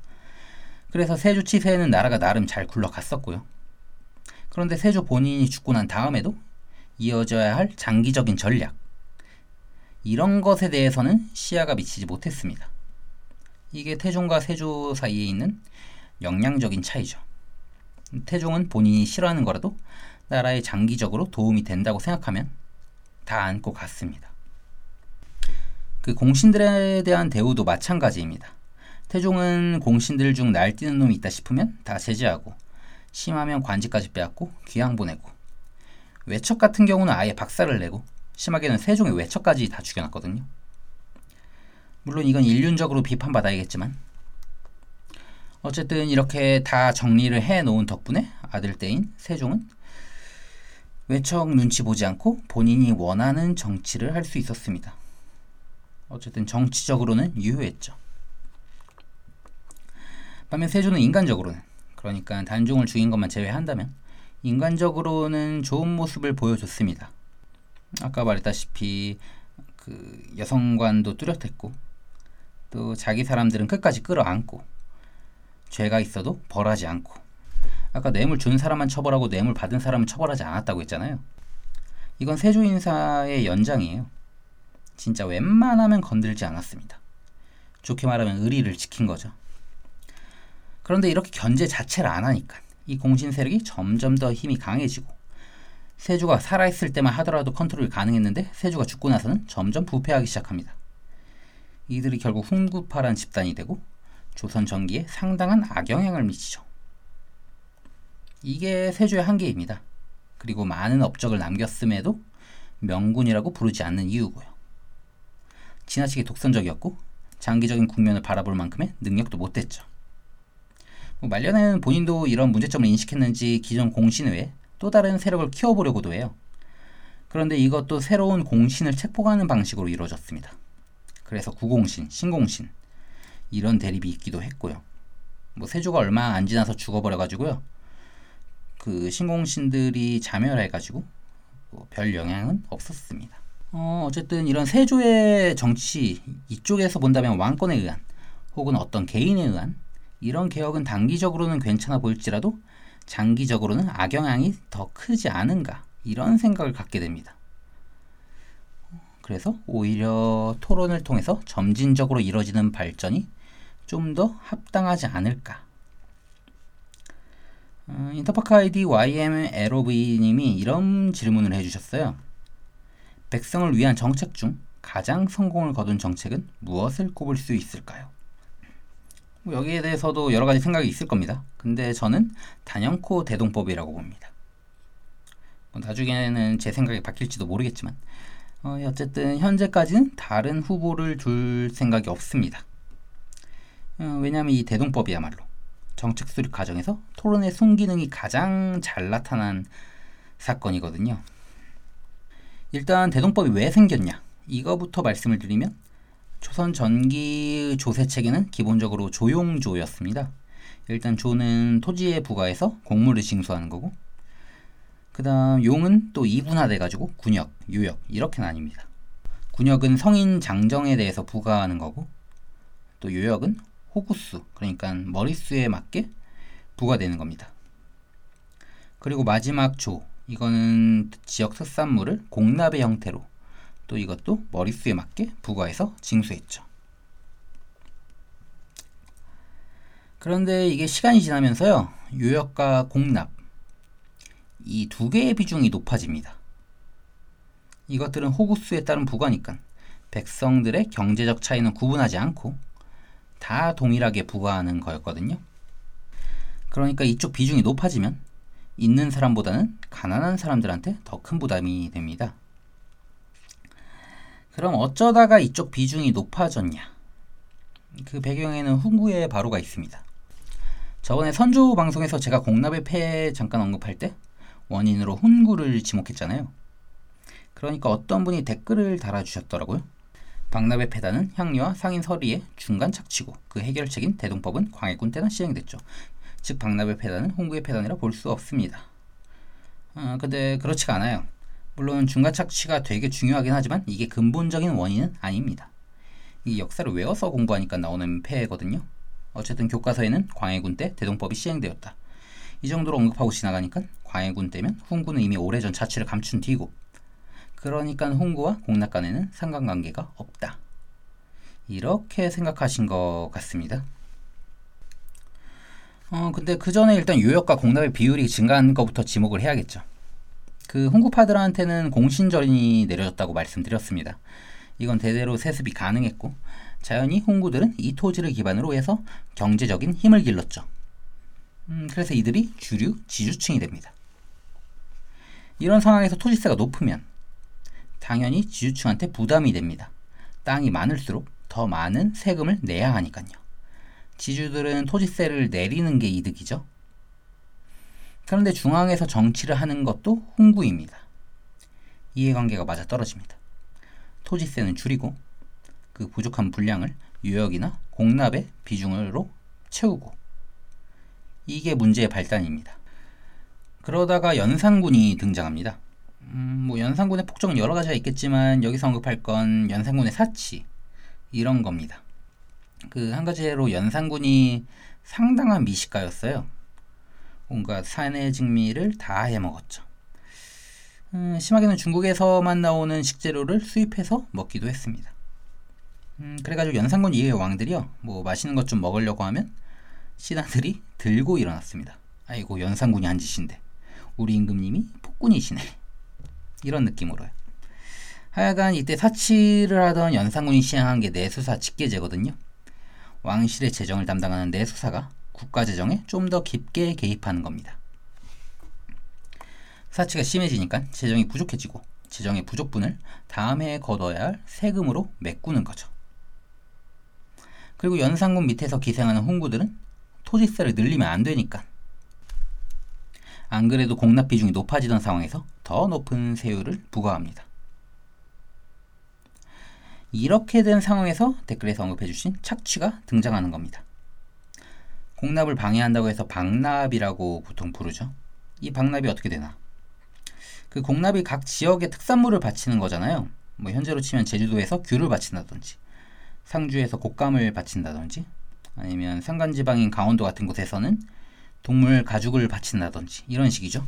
그래서 세조 치세에는 나라가 나름 잘 굴러갔었고요. 그런데 세조 본인이 죽고 난 다음에도 이어져야 할 장기적인 전략. 이런 것에 대해서는 시야가 미치지 못했습니다. 이게 태종과 세조 사이에 있는 역량적인 차이죠. 태종은 본인이 싫어하는 거라도 나라에 장기적으로 도움이 된다고 생각하면 다 안고 갔습니다. 그 공신들에 대한 대우도 마찬가지입니다. 태종은 공신들 중 날뛰는 놈이 있다 싶으면 다 제지하고 심하면 관직까지 빼앗고 귀양 보내고 외척 같은 경우는 아예 박살을 내고 심하게는 세종의 외척까지 다 죽여놨거든요. 물론 이건 인륜적으로 비판받아야겠지만 어쨌든 이렇게 다 정리를 해놓은 덕분에 아들 때인 세종은 외척 눈치 보지 않고 본인이 원하는 정치를 할 수 있었습니다. 어쨌든 정치적으로는 유효했죠. 반면 세조는 인간적으로는 그러니까 단종을 죽인 것만 제외한다면 인간적으로는 좋은 모습을 보여줬습니다. 아까 말했다시피 그 여성관도 뚜렷했고 또 자기 사람들은 끝까지 끌어안고 죄가 있어도 벌하지 않고 아까 뇌물 준 사람만 처벌하고 뇌물 받은 사람은 처벌하지 않았다고 했잖아요. 이건 세조 인사의 연장이에요. 진짜 웬만하면 건들지 않았습니다. 좋게 말하면 의리를 지킨 거죠. 그런데 이렇게 견제 자체를 안 하니까 이 공신 세력이 점점 더 힘이 강해지고 세조가 살아있을 때만 하더라도 컨트롤이 가능했는데 세조가 죽고 나서는 점점 부패하기 시작합니다. 이들이 결국 훈구파란 집단이 되고 조선 전기에 상당한 악영향을 미치죠. 이게 세조의 한계입니다. 그리고 많은 업적을 남겼음에도 명군이라고 부르지 않는 이유고요. 지나치게 독선적이었고 장기적인 국면을 바라볼 만큼의 능력도 못 됐죠. 뭐 말년에는 본인도 이런 문제점을 인식했는지 기존 공신 외에 또 다른 세력을 키워보려고도 해요. 그런데 이것도 새로운 공신을 책봉하는 방식으로 이루어졌습니다. 그래서 구공신, 신공신 이런 대립이 있기도 했고요. 뭐 세조가 얼마 안 지나서 죽어버려가지고요. 그 신공신들이 자멸해가지고 뭐 별 영향은 없었습니다. 어, 어쨌든 이런 세조의 정치 이쪽에서 본다면 왕권에 의한 혹은 어떤 개인에 의한 이런 개혁은 단기적으로는 괜찮아 보일지라도 장기적으로는 악영향이 더 크지 않은가 이런 생각을 갖게 됩니다. 그래서 오히려 토론을 통해서 점진적으로 이뤄지는 발전이 좀 더 합당하지 않을까 어, 인터파크 아이디 YMLOV님이 이런 질문을 해주셨어요. 백성을 위한 정책 중 가장 성공을 거둔 정책은 무엇을 꼽을 수 있을까요? 뭐 여기에 대해서도 여러 가지 생각이 있을 겁니다. 근데 저는 단연코 대동법이라고 봅니다. 뭐 나중에는 제 생각이 바뀔지도 모르겠지만 어, 어쨌든 현재까지는 다른 후보를 둘 생각이 없습니다. 어, 왜냐하면 이 대동법이야말로 정책 수립 과정에서 토론의 순기능이 가장 잘 나타난 사건이거든요. 일단 대동법이 왜 생겼냐 이거부터 말씀을 드리면 조선 전기 조세 체계는 기본적으로 조용조였습니다. 일단 조는 토지에 부과해서 공물을 징수하는 거고 그 다음 용은 또 이분화돼 가지고 군역, 유역 이렇게 나뉩니다. 군역은 성인 장정에 대해서 부과하는 거고 또 유역은 호구수, 그러니까 머릿수에 맞게 부과되는 겁니다. 그리고 마지막 조, 이거는 지역 특산물을 공납의 형태로 또 이것도 머릿수에 맞게 부과해서 징수했죠. 그런데 이게 시간이 지나면서요, 요역과 공납, 이 두 개의 비중이 높아집니다. 이것들은 호구수에 따른 부과니까 백성들의 경제적 차이는 구분하지 않고 다 동일하게 부과하는 거였거든요. 그러니까 이쪽 비중이 높아지면 있는 사람보다는 가난한 사람들한테 더 큰 부담이 됩니다. 그럼 어쩌다가 이쪽 비중이 높아졌냐? 그 배경에는 훈구의 바로가 있습니다. 저번에 선조 방송에서 제가 공납의 폐 잠깐 언급할 때 원인으로 훈구를 지목했잖아요. 그러니까 어떤 분이 댓글을 달아주셨더라고요. 박납의 폐단은 향리와 상인 서리의 중간 착취고 그 해결책인 대동법은 광해군 때나 시행됐죠. 즉 박납의 폐단은 홍구의 폐단이라 볼 수 없습니다. 어, 근데 그렇지가 않아요. 물론 중간 착취가 되게 중요하긴 하지만 이게 근본적인 원인은 아닙니다. 이 역사를 외워서 공부하니까 나오는 폐해거든요. 어쨌든 교과서에는 광해군 때 대동법이 시행되었다. 이 정도로 언급하고 지나가니까 광해군 때면 훈구는 이미 오래전 자취를 감춘 뒤고 그러니까 홍구와 공락 간에는 상관관계가 없다. 이렇게 생각하신 것 같습니다. 어, 근데 그 전에 일단 유역과 공납의 비율이 증가한 것부터 지목을 해야겠죠. 그 홍구파들한테는 공신전이 내려졌다고 말씀드렸습니다. 이건 대대로 세습이 가능했고 자연히 홍구들은 이 토지를 기반으로 해서 경제적인 힘을 길렀죠. 음, 그래서 이들이 주류 지주층이 됩니다. 이런 상황에서 토지세가 높으면 당연히 지주층한테 부담이 됩니다. 땅이 많을수록 더 많은 세금을 내야 하니까요. 지주들은 토지세를 내리는 게 이득이죠. 그런데 중앙에서 정치를 하는 것도 홍구입니다. 이해관계가 맞아 떨어집니다. 토지세는 줄이고 그 부족한 분량을 유역이나 공납의 비중으로 채우고 이게 문제의 발단입니다. 그러다가 연산군이 등장합니다. 음, 뭐 연산군의 폭정은 여러 가지가 있겠지만 여기서 언급할 건 연산군의 사치 이런 겁니다. 그 한 가지로 연산군이 상당한 미식가였어요. 온갖 산의 직미를 다 해먹었죠. 음, 심하게는 중국에서만 나오는 식재료를 수입해서 먹기도 했습니다. 음, 그래가지고 연산군 이후의 왕들이요, 뭐 맛있는 것 좀 먹으려고 하면 신하들이 들고 일어났습니다. 아이고 연산군이 한 짓인데 우리 임금님이 폭군이시네. 이런 느낌으로요. 하여간 이때 사치를 하던 연산군이 시행한 게 내수사 직계제거든요. 왕실의 재정을 담당하는 내수사가 국가 재정에 좀 더 깊게 개입하는 겁니다. 사치가 심해지니까 재정이 부족해지고 재정의 부족분을 다음 해에 거둬야 할 세금으로 메꾸는 거죠. 그리고 연산군 밑에서 기생하는 홍구들은 토지세를 늘리면 안 되니까 안 그래도 공납 비중이 높아지던 상황에서 더 높은 세율을 부과합니다. 이렇게 된 상황에서 댓글에서 언급해 주신 착취가 등장하는 겁니다. 공납을 방해한다고 해서 방납이라고 보통 부르죠. 이 방납이 어떻게 되나? 그 공납이 각 지역의 특산물을 바치는 거잖아요. 뭐 현재로 치면 제주도에서 귤을 바친다든지, 상주에서 곶감을 바친다든지, 아니면 산간지방인 강원도 같은 곳에서는 동물 가죽을 바친다든지 이런 식이죠.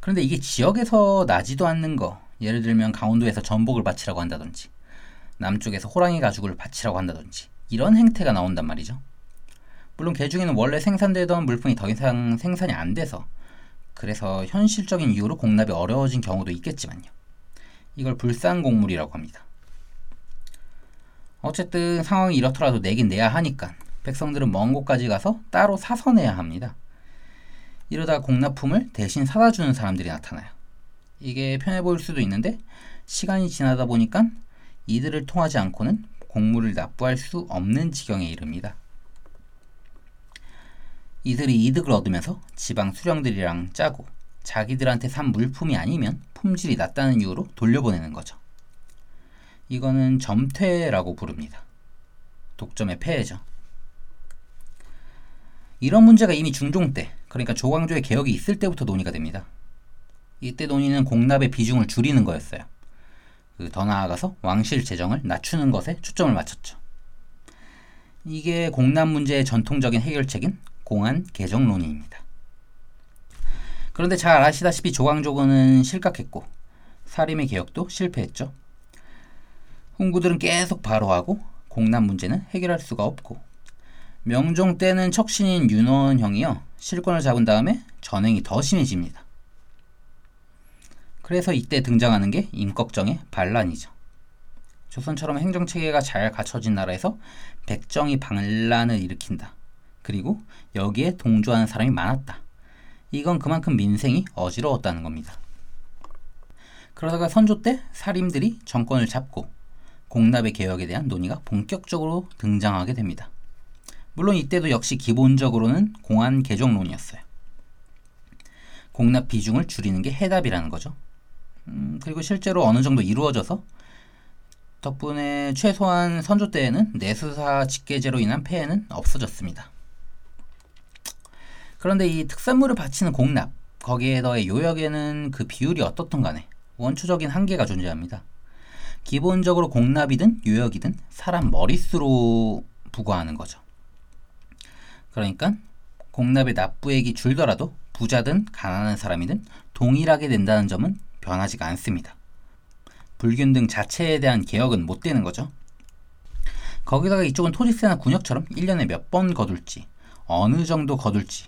그런데 이게 지역에서 나지도 않는 거, 예를 들면 강원도에서 전복을 바치라고 한다든지, 남쪽에서 호랑이 가죽을 바치라고 한다든지, 이런 행태가 나온단 말이죠. 물론 개중에는 원래 생산되던 물품이 더 이상 생산이 안 돼서 그래서 현실적인 이유로 공납이 어려워진 경우도 있겠지만요. 이걸 불상공물이라고 합니다. 어쨌든 상황이 이렇더라도 내긴 내야 하니까 백성들은 먼 곳까지 가서 따로 사서 내야 합니다. 이러다 공납품을 대신 사다 주는 사람들이 나타나요. 이게 편해 보일 수도 있는데 시간이 지나다 보니까 이들을 통하지 않고는 공물을 납부할 수 없는 지경에 이릅니다. 이들이 이득을 얻으면서 지방 수령들이랑 짜고 자기들한테 산 물품이 아니면 품질이 낮다는 이유로 돌려보내는 거죠. 이거는 점퇴라고 부릅니다. 독점의 폐해죠. 이런 문제가 이미 중종 때, 그러니까 조광조의 개혁이 있을 때부터 논의가 됩니다. 이때 논의는 공납의 비중을 줄이는 거였어요. 그 더 나아가서 왕실 재정을 낮추는 것에 초점을 맞췄죠. 이게 공납 문제의 전통적인 해결책인 공안 개정론입니다. 그런데 잘 아시다시피 조광조건은 실각했고 사림의 개혁도 실패했죠. 홍구들은 계속 바로하고 공납 문제는 해결할 수가 없고 명종 때는 척신인 윤원형이요 실권을 잡은 다음에 전횡이 더 심해집니다. 그래서 이때 등장하는 게 임꺽정의 반란이죠. 조선처럼 행정체계가 잘 갖춰진 나라에서 백정이 반란을 일으킨다. 그리고 여기에 동조하는 사람이 많았다. 이건 그만큼 민생이 어지러웠다는 겁니다. 그러다가 선조 때 사림들이 정권을 잡고 공납의 개혁에 대한 논의가 본격적으로 등장하게 됩니다. 물론 이때도 역시 기본적으로는 공안 개정론이었어요. 공납 비중을 줄이는 게 해답이라는 거죠. 음, 그리고 실제로 어느 정도 이루어져서 덕분에 최소한 선조 때에는 내수사 직계제로 인한 폐해는 없어졌습니다. 그런데 이 특산물을 바치는 공납, 거기에 더해 요역에는 그 비율이 어떻든 간에 원초적인 한계가 존재합니다. 기본적으로 공납이든 요역이든 사람 머릿수로 부과하는 거죠. 그러니까 공납의 납부액이 줄더라도 부자든 가난한 사람이든 동일하게 된다는 점은 변하지가 않습니다. 불균 등 자체에 대한 개혁은 못 되는 거죠. 거기다가 이쪽은 토지세나 군역처럼 1년에 몇 번 거둘지, 어느 정도 거둘지,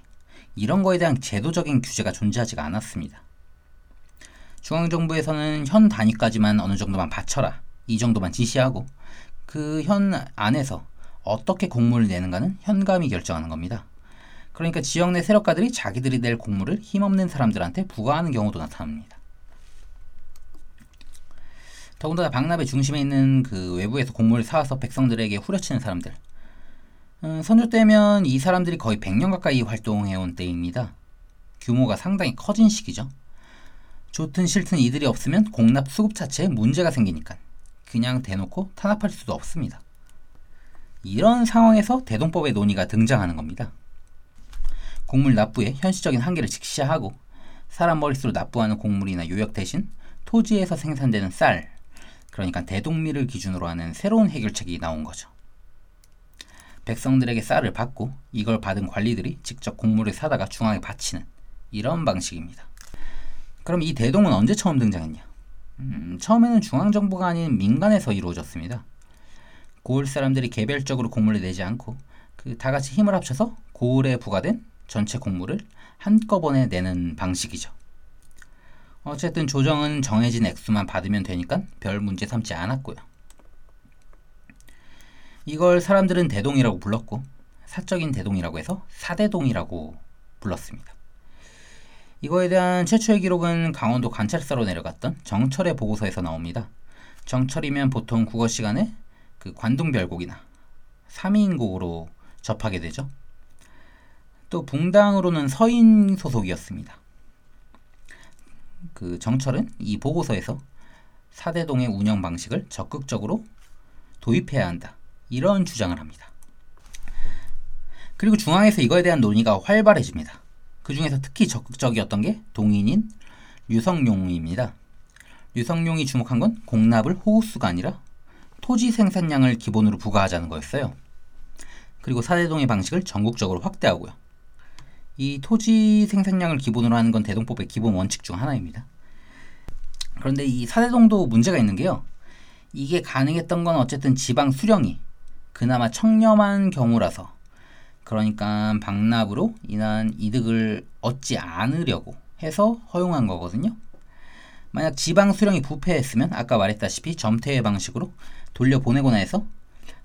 이런 거에 대한 제도적인 규제가 존재하지가 않았습니다. 중앙정부에서는 현 단위까지만 어느 정도만 바쳐라. 이 정도만 지시하고 그 현 안에서 어떻게 공물을 내는가는 현감이 결정하는 겁니다. 그러니까 지역 내 세력가들이 자기들이 낼 공물을 힘없는 사람들한테 부과하는 경우도 나타납니다. 더군다나 박납의 중심에 있는 그 외부에서 공물을 사와서 백성들에게 후려치는 사람들. 음, 선조 때면 이 사람들이 거의 100년 가까이 활동해온 때입니다. 규모가 상당히 커진 시기죠. 좋든 싫든 이들이 없으면 공납 수급 자체에 문제가 생기니까 그냥 대놓고 탄압할 수도 없습니다. 이런 상황에서 대동법의 논의가 등장하는 겁니다. 곡물 납부의 현실적인 한계를 직시하고 사람 머릿수로 납부하는 곡물이나 요역 대신 토지에서 생산되는 쌀, 그러니까 대동미를 기준으로 하는 새로운 해결책이 나온 거죠. 백성들에게 쌀을 받고 이걸 받은 관리들이 직접 곡물을 사다가 중앙에 바치는 이런 방식입니다. 그럼 이 대동은 언제 처음 등장했냐? 음, 처음에는 중앙정부가 아닌 민간에서 이루어졌습니다. 고을 사람들이 개별적으로 곡물을 내지 않고 그 다 같이 힘을 합쳐서 고을에 부과된 전체 곡물을 한꺼번에 내는 방식이죠. 어쨌든 조정은 정해진 액수만 받으면 되니까 별 문제 삼지 않았고요. 이걸 사람들은 대동이라고 불렀고 사적인 대동이라고 해서 사대동이라고 불렀습니다. 이거에 대한 최초의 기록은 강원도 관찰사로 내려갔던 정철의 보고서에서 나옵니다. 정철이면 보통 국어 시간에 그 관동별곡이나 3인곡으로 접하게 되죠. 또 붕당으로는 서인 소속이었습니다. 그 정철은 이 보고서에서 사대동의 운영 방식을 적극적으로 도입해야 한다. 이런 주장을 합니다. 그리고 중앙에서 이거에 대한 논의가 활발해집니다. 그 중에서 특히 적극적이었던 게 동인인 류성룡입니다. 류성룡이 주목한 건 공납을 호우수가 아니라 토지 생산량을 기본으로 부과하자는 거였어요. 그리고 사대동의 방식을 전국적으로 확대하고요. 이 토지 생산량을 기본으로 하는 건 대동법의 기본 원칙 중 하나입니다. 그런데 이 사대동도 문제가 있는 게요. 이게 가능했던 건 어쨌든 지방 수령이 그나마 청렴한 경우라서 그러니까 박납으로 인한 이득을 얻지 않으려고 해서 허용한 거거든요. 만약 지방 수령이 부패했으면 아까 말했다시피 점태의 방식으로 돌려보내거나 해서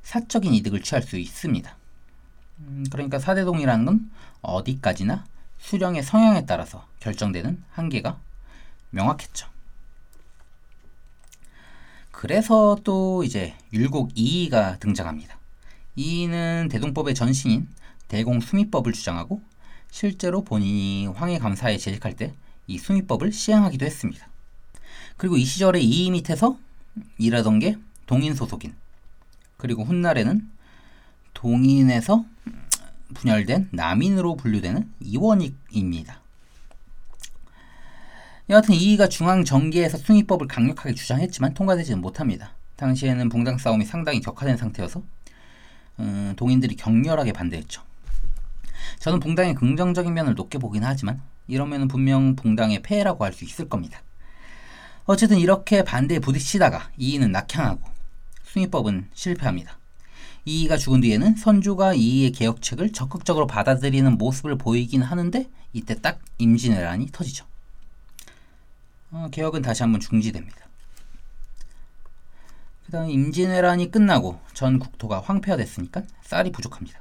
사적인 이득을 취할 수 있습니다. 음, 그러니까 사대동이라는 건 어디까지나 수령의 성향에 따라서 결정되는 한계가 명확했죠. 그래서 또 이제 율곡 2가 등장합니다. 2는 대동법의 전신인 대공수미법을 주장하고 실제로 본인이 황해 감사에 재직할 때 이 수미법을 시행하기도 했습니다. 그리고 이 시절에 이 밑에서 일하던 게 동인 소속인 그리고 훗날에는 동인에서 분열된 남인으로 분류되는 이원익입니다. 여하튼 이가 중앙 정계에서 숭의법을 강력하게 주장했지만 통과되지는 못합니다. 당시에는 붕당 싸움이 상당히 격화된 상태여서 음, 동인들이 격렬하게 반대했죠. 저는 붕당의 긍정적인 면을 높게 보긴 하지만 이러면 분명 붕당의 폐해라고 할 수 있을 겁니다. 어쨌든 이렇게 반대에 부딪히다가 이이는 낙향하고 숭의법은 실패합니다. 이이가 죽은 뒤에는 선조가 이이의 개혁책을 적극적으로 받아들이는 모습을 보이긴 하는데 이때 딱 임진왜란이 터지죠. 어, 개혁은 다시 한번 중지됩니다. 그 다음 임진왜란이 끝나고 전 국토가 황폐화됐으니까 쌀이 부족합니다.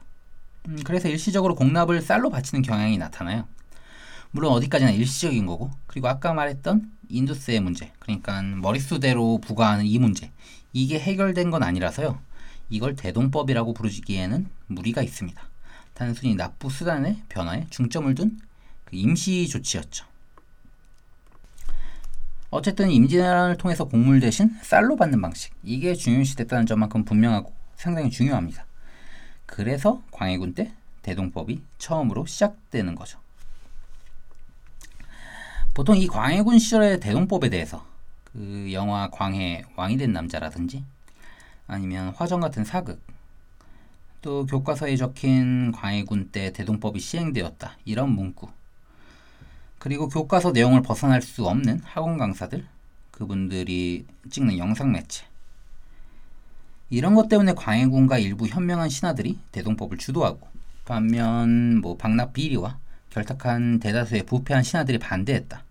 음, 그래서 일시적으로 공납을 쌀로 바치는 경향이 나타나요. 물론 어디까지나 일시적인 거고 그리고 아까 말했던 인두스의 문제 그러니까 머릿수대로 부과하는 이 문제 이게 해결된 건 아니라서요. 이걸 대동법이라고 부르기에는 무리가 있습니다. 단순히 납부 수단의 변화에 중점을 둔 그 임시 조치였죠. 어쨌든 임진왜란을 통해서 곡물 대신 쌀로 받는 방식 이게 중요시됐다는 점만큼 분명하고 상당히 중요합니다. 그래서 광해군 때 대동법이 처음으로 시작되는 거죠. 보통 이 광해군 시절의 대동법에 대해서 그 영화 광해 왕이 된 남자라든지 아니면 화정 같은 사극 또 교과서에 적힌 광해군 때 대동법이 시행되었다 이런 문구 그리고 교과서 내용을 벗어날 수 없는 학원 강사들 그분들이 찍는 영상 매체 이런 것 때문에 광해군과 일부 현명한 신하들이 대동법을 주도하고 반면 뭐 박낙 비리와 결탁한 대다수의 부패한 신하들이 반대했다.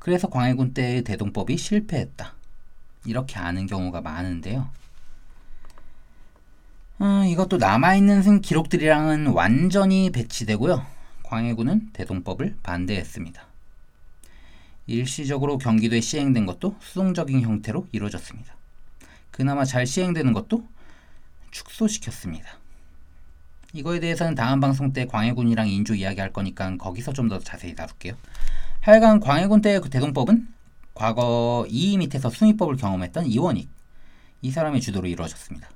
그래서 광해군 때의 대동법이 실패했다. 이렇게 아는 경우가 많은데요. 어, 이것도 남아있는 기록들이랑은 완전히 배치되고요. 광해군은 대동법을 반대했습니다. 일시적으로 경기도에 시행된 것도 수동적인 형태로 이루어졌습니다. 그나마 잘 시행되는 것도 축소시켰습니다. 이거에 대해서는 다음 방송 때 광해군이랑 인조 이야기할 거니까 거기서 좀 더 자세히 다룰게요. 하여간 광해군 때의 그 대동법은 과거 이이 밑에서 숭의법을 경험했던 이원익 이 사람의 주도로 이루어졌습니다.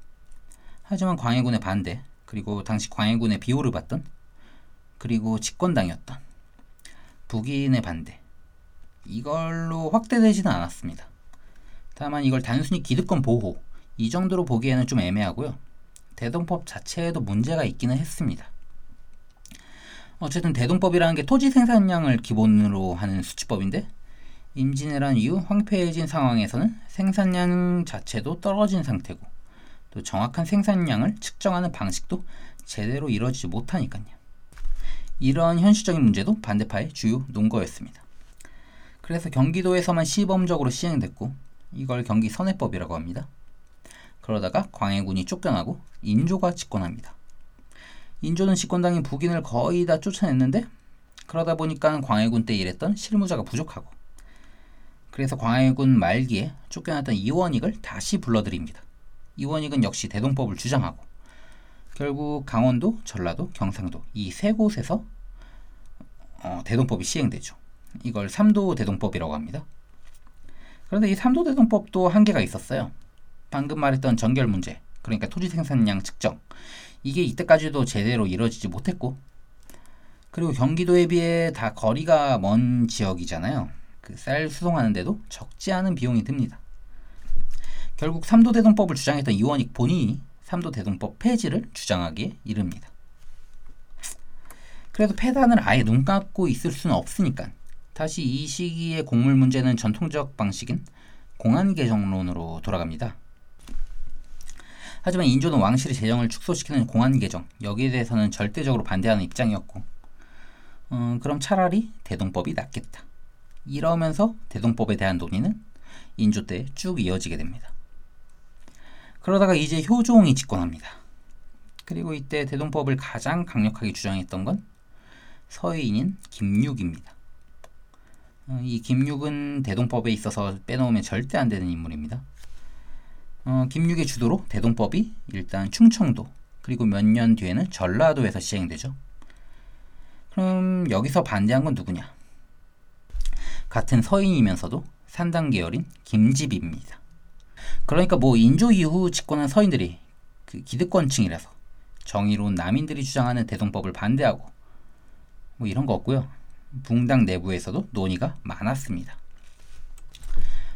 하지만 광해군의 반대 그리고 당시 광해군의 비호를 받던 그리고 집권당이었던 북인의 반대 이걸로 확대되지는 않았습니다. 다만 이걸 단순히 기득권 보호 이 정도로 보기에는 좀 애매하고요. 대동법 자체에도 문제가 있기는 했습니다. 어쨌든 대동법이라는 게 토지 생산량을 기본으로 하는 수치법인데 임진왜란 이후 황폐해진 상황에서는 생산량 자체도 떨어진 상태고 또 정확한 생산량을 측정하는 방식도 제대로 이루어지지 못하니까요. 이런 현실적인 문제도 반대파의 주요 논거였습니다. 그래서 경기도에서만 시범적으로 시행됐고 이걸 경기 선해법이라고 합니다. 그러다가 광해군이 쫓겨나고 인조가 집권합니다. 인조는 집권당인 북인을 거의 다 쫓아냈는데 그러다 보니까 광해군 때 일했던 실무자가 부족하고 그래서 광해군 말기에 쫓겨났던 이원익을 다시 불러들입니다. 이원익은 역시 대동법을 주장하고 결국 강원도, 전라도, 경상도 이 세 곳에서 어, 대동법이 시행되죠. 이걸 삼도 대동법이라고 합니다. 그런데 이 삼도 대동법도 한계가 있었어요. 방금 말했던 전결 문제, 그러니까 토지 생산량 측정. 이게 이때까지도 제대로 이루어지지 못했고, 그리고 경기도에 비해 다 거리가 먼 지역이잖아요. 그 쌀 수송하는데도 적지 않은 비용이 듭니다. 결국 삼도 대동법을 주장했던 이원익 본인이 삼도 대동법 폐지를 주장하기에 이릅니다. 그래도 폐단을 아예 눈 감고 있을 수는 없으니까 다시 이 시기의 곡물 문제는 전통적 방식인 공안 개정론으로 돌아갑니다. 하지만 인조는 왕실의 재정을 축소시키는 공안 개정 여기에 대해서는 절대적으로 반대하는 입장이었고 음, 그럼 차라리 대동법이 낫겠다. 이러면서 대동법에 대한 논의는 인조 때 쭉 이어지게 됩니다. 그러다가 이제 효종이 집권합니다. 그리고 이때 대동법을 가장 강력하게 주장했던 건 서인인 김육입니다. 어, 이 김육은 대동법에 있어서 빼놓으면 절대 안 되는 인물입니다. 어, 김육의 주도로 대동법이 일단 충청도 그리고 몇 년 뒤에는 전라도에서 시행되죠. 그럼 여기서 반대한 건 누구냐? 같은 서인이면서도 산당 계열인 김집입니다. 그러니까 뭐 인조 이후 집권한 서인들이 그 기득권층이라서 정의로운 남인들이 주장하는 대동법을 반대하고 뭐 이런 거 없고요. 붕당 내부에서도 논의가 많았습니다.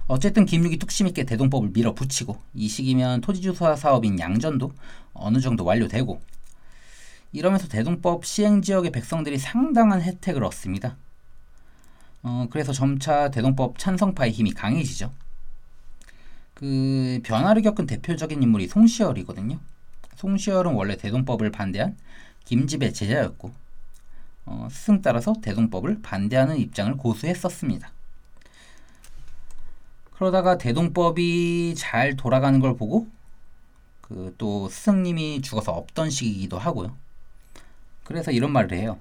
어쨌든 김육이 뚝심 있게 대동법을 밀어붙이고 이 시기면 토지주사 사업인 양전도 어느 정도 완료되고 이러면서 대동법 시행 지역의 백성들이 상당한 혜택을 얻습니다. 어, 그래서 점차 대동법 찬성파의 힘이 강해지죠. 그 변화를 겪은 대표적인 인물이 송시열이거든요. 송시열은 원래 대동법을 반대한 김집의 제자였고 어, 스승 따라서 대동법을 반대하는 입장을 고수했었습니다. 그러다가 대동법이 잘 돌아가는 걸 보고 그 또 스승님이 죽어서 없던 시기이기도 하고요. 그래서 이런 말을 해요.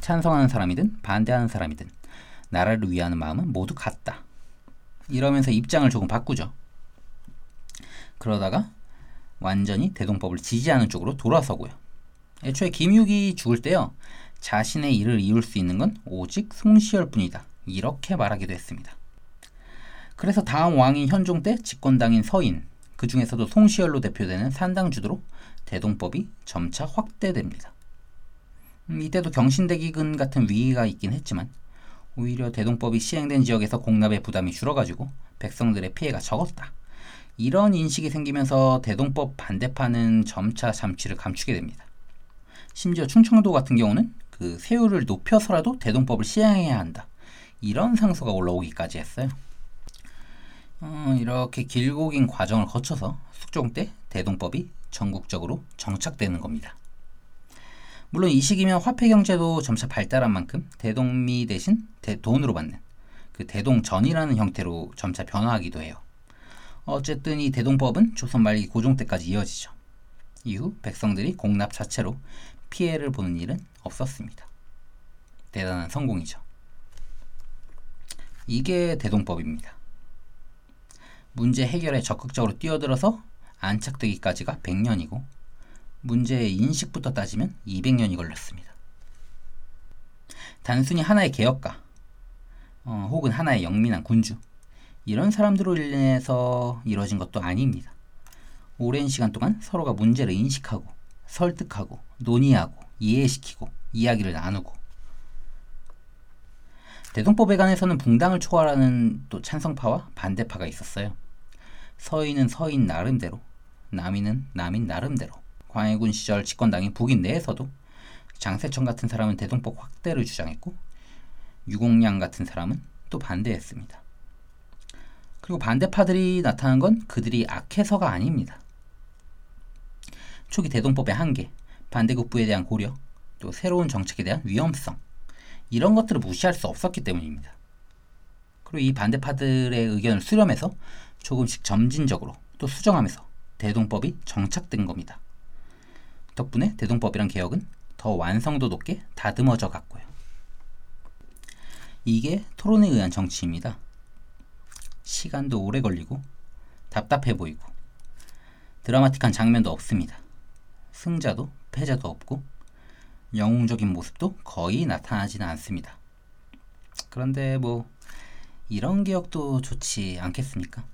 찬성하는 사람이든 반대하는 사람이든 나라를 위하는 마음은 모두 같다. 이러면서 입장을 조금 바꾸죠. 그러다가 완전히 대동법을 지지하는 쪽으로 돌아서고요. 애초에 김육이 죽을 때요. 자신의 일을 이룰 수 있는 건 오직 송시열 뿐이다. 이렇게 말하기도 했습니다. 그래서 다음 왕인 현종 때 집권당인 서인, 그 중에서도 송시열로 대표되는 산당주도로 대동법이 점차 확대됩니다. 음, 이때도 경신대기근 같은 위기가 있긴 했지만 오히려 대동법이 시행된 지역에서 공납의 부담이 줄어가지고 백성들의 피해가 적었다. 이런 인식이 생기면서 대동법 반대파는 점차 잠취를 감추게 됩니다. 심지어 충청도 같은 경우는 그 세율을 높여서라도 대동법을 시행해야 한다. 이런 상소가 올라오기까지 했어요. 어, 이렇게 길고 긴 과정을 거쳐서 숙종 때 대동법이 전국적으로 정착되는 겁니다. 물론 이 시기면 화폐 경제도 점차 발달한 만큼 대동미 대신 대, 돈으로 받는 그 대동전이라는 형태로 점차 변화하기도 해요. 어쨌든 이 대동법은 조선 말기 고종 때까지 이어지죠. 이후 백성들이 공납 자체로 피해를 보는 일은 없었습니다. 대단한 성공이죠. 이게 대동법입니다. 문제 해결에 적극적으로 뛰어들어서 안착되기까지가 100년이고 문제의 인식부터 따지면 200년이 걸렸습니다. 단순히 하나의 개혁가 어, 혹은 하나의 영민한 군주 이런 사람들로 인해서 이뤄진 것도 아닙니다. 오랜 시간 동안 서로가 문제를 인식하고 설득하고 논의하고 이해시키고 이야기를 나누고 대동법에 관해서는 붕당을 초월하는 또 찬성파와 반대파가 있었어요. 서인은 서인 나름대로, 남인은 남인 나름대로. 광해군 시절 집권당인 북인 내에서도 장세천 같은 사람은 대동법 확대를 주장했고 유공량 같은 사람은 또 반대했습니다. 그리고 반대파들이 나타난 건 그들이 악해서가 아닙니다. 초기 대동법의 한계, 반대국부에 대한 고려, 또 새로운 정책에 대한 위험성 이런 것들을 무시할 수 없었기 때문입니다. 그리고 이 반대파들의 의견을 수렴해서 조금씩 점진적으로 또 수정하면서 대동법이 정착된 겁니다. 덕분에 대동법이란 개혁은 더 완성도 높게 다듬어져 갔고요. 이게 토론에 의한 정치입니다. 시간도 오래 걸리고 답답해 보이고 드라마틱한 장면도 없습니다. 승자도 패자도 없고 영웅적인 모습도 거의 나타나지는 않습니다. 그런데 뭐 이런 기억도 좋지 않겠습니까?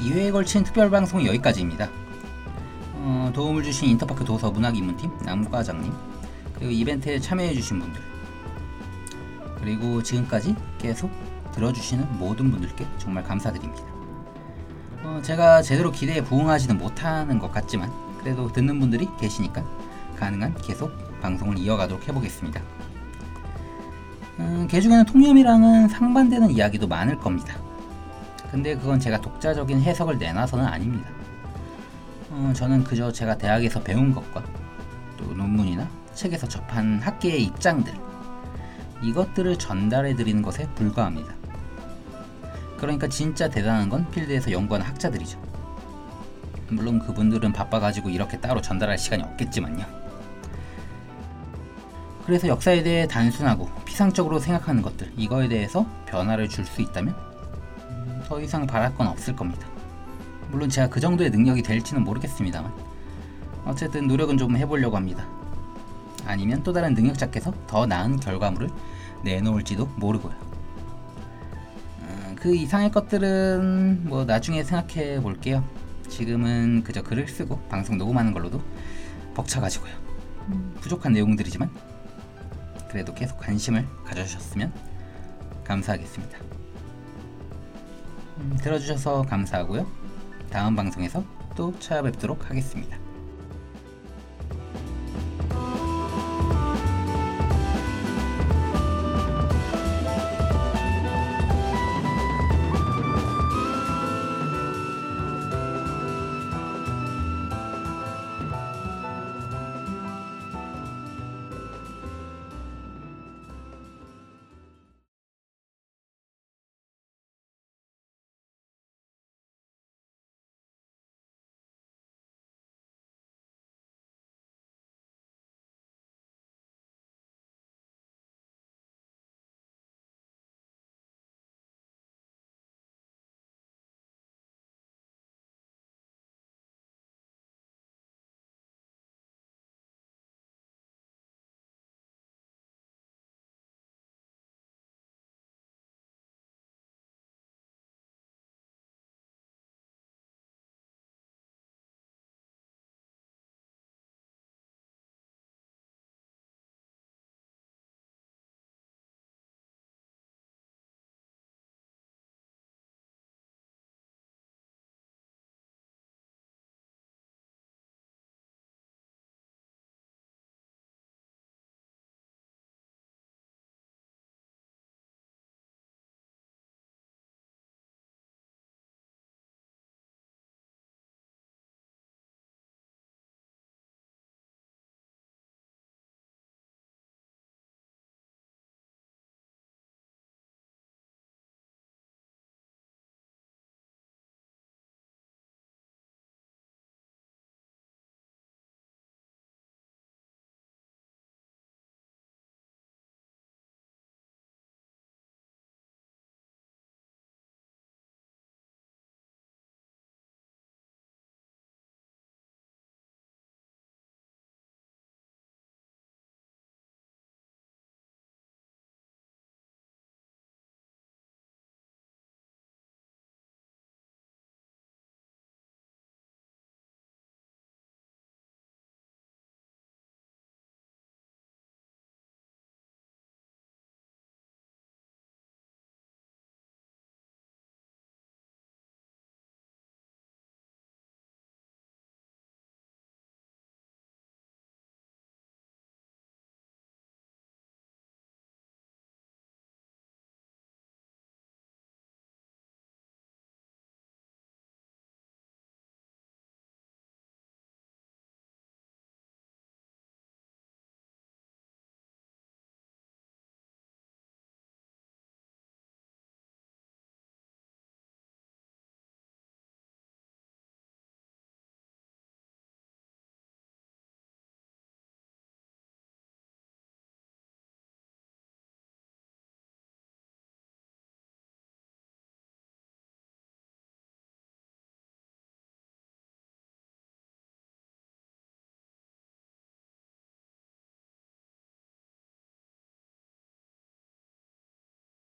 이회에 걸친 특별방송은 여기까지입니다. 어, 도움을 주신 인터파크 도서 문학입문팀 남과장님 그리고 이벤트에 참여해주신 분들 그리고 지금까지 계속 들어주시는 모든 분들께 정말 감사드립니다. 어, 제가 제대로 기대에 부응하지는 못하는 것 같지만 그래도 듣는 분들이 계시니까 가능한 계속 방송을 이어가도록 해보겠습니다. 음, 개 중에는 통념이랑은 상반되는 이야기도 많을 겁니다. 근데 그건 제가 독자적인 해석을 내놔서는 아닙니다. 어, 저는 그저 제가 대학에서 배운 것과 또 논문이나 책에서 접한 학계의 입장들 이것들을 전달해 드리는 것에 불과합니다. 그러니까 진짜 대단한 건 필드에서 연구하는 학자들이죠. 물론 그분들은 바빠가지고 이렇게 따로 전달할 시간이 없겠지만요. 그래서 역사에 대해 단순하고 피상적으로 생각하는 것들 이거에 대해서 변화를 줄 수 있다면 더 이상 바랄 건 없을 겁니다. 물론 제가 그 정도의 능력이 될지는 모르겠습니다만 어쨌든 노력은 좀 해보려고 합니다. 아니면 또 다른 능력자께서 더 나은 결과물을 내놓을지도 모르고요. 음, 그 이상의 것들은 뭐 나중에 생각해 볼게요. 지금은 그저 글을 쓰고 방송 녹음하는 걸로도 벅차가지고요. 부족한 내용들이지만 그래도 계속 관심을 가져주셨으면 감사하겠습니다. 음, 들어주셔서 감사하고요. 다음 방송에서 또 찾아뵙도록 하겠습니다.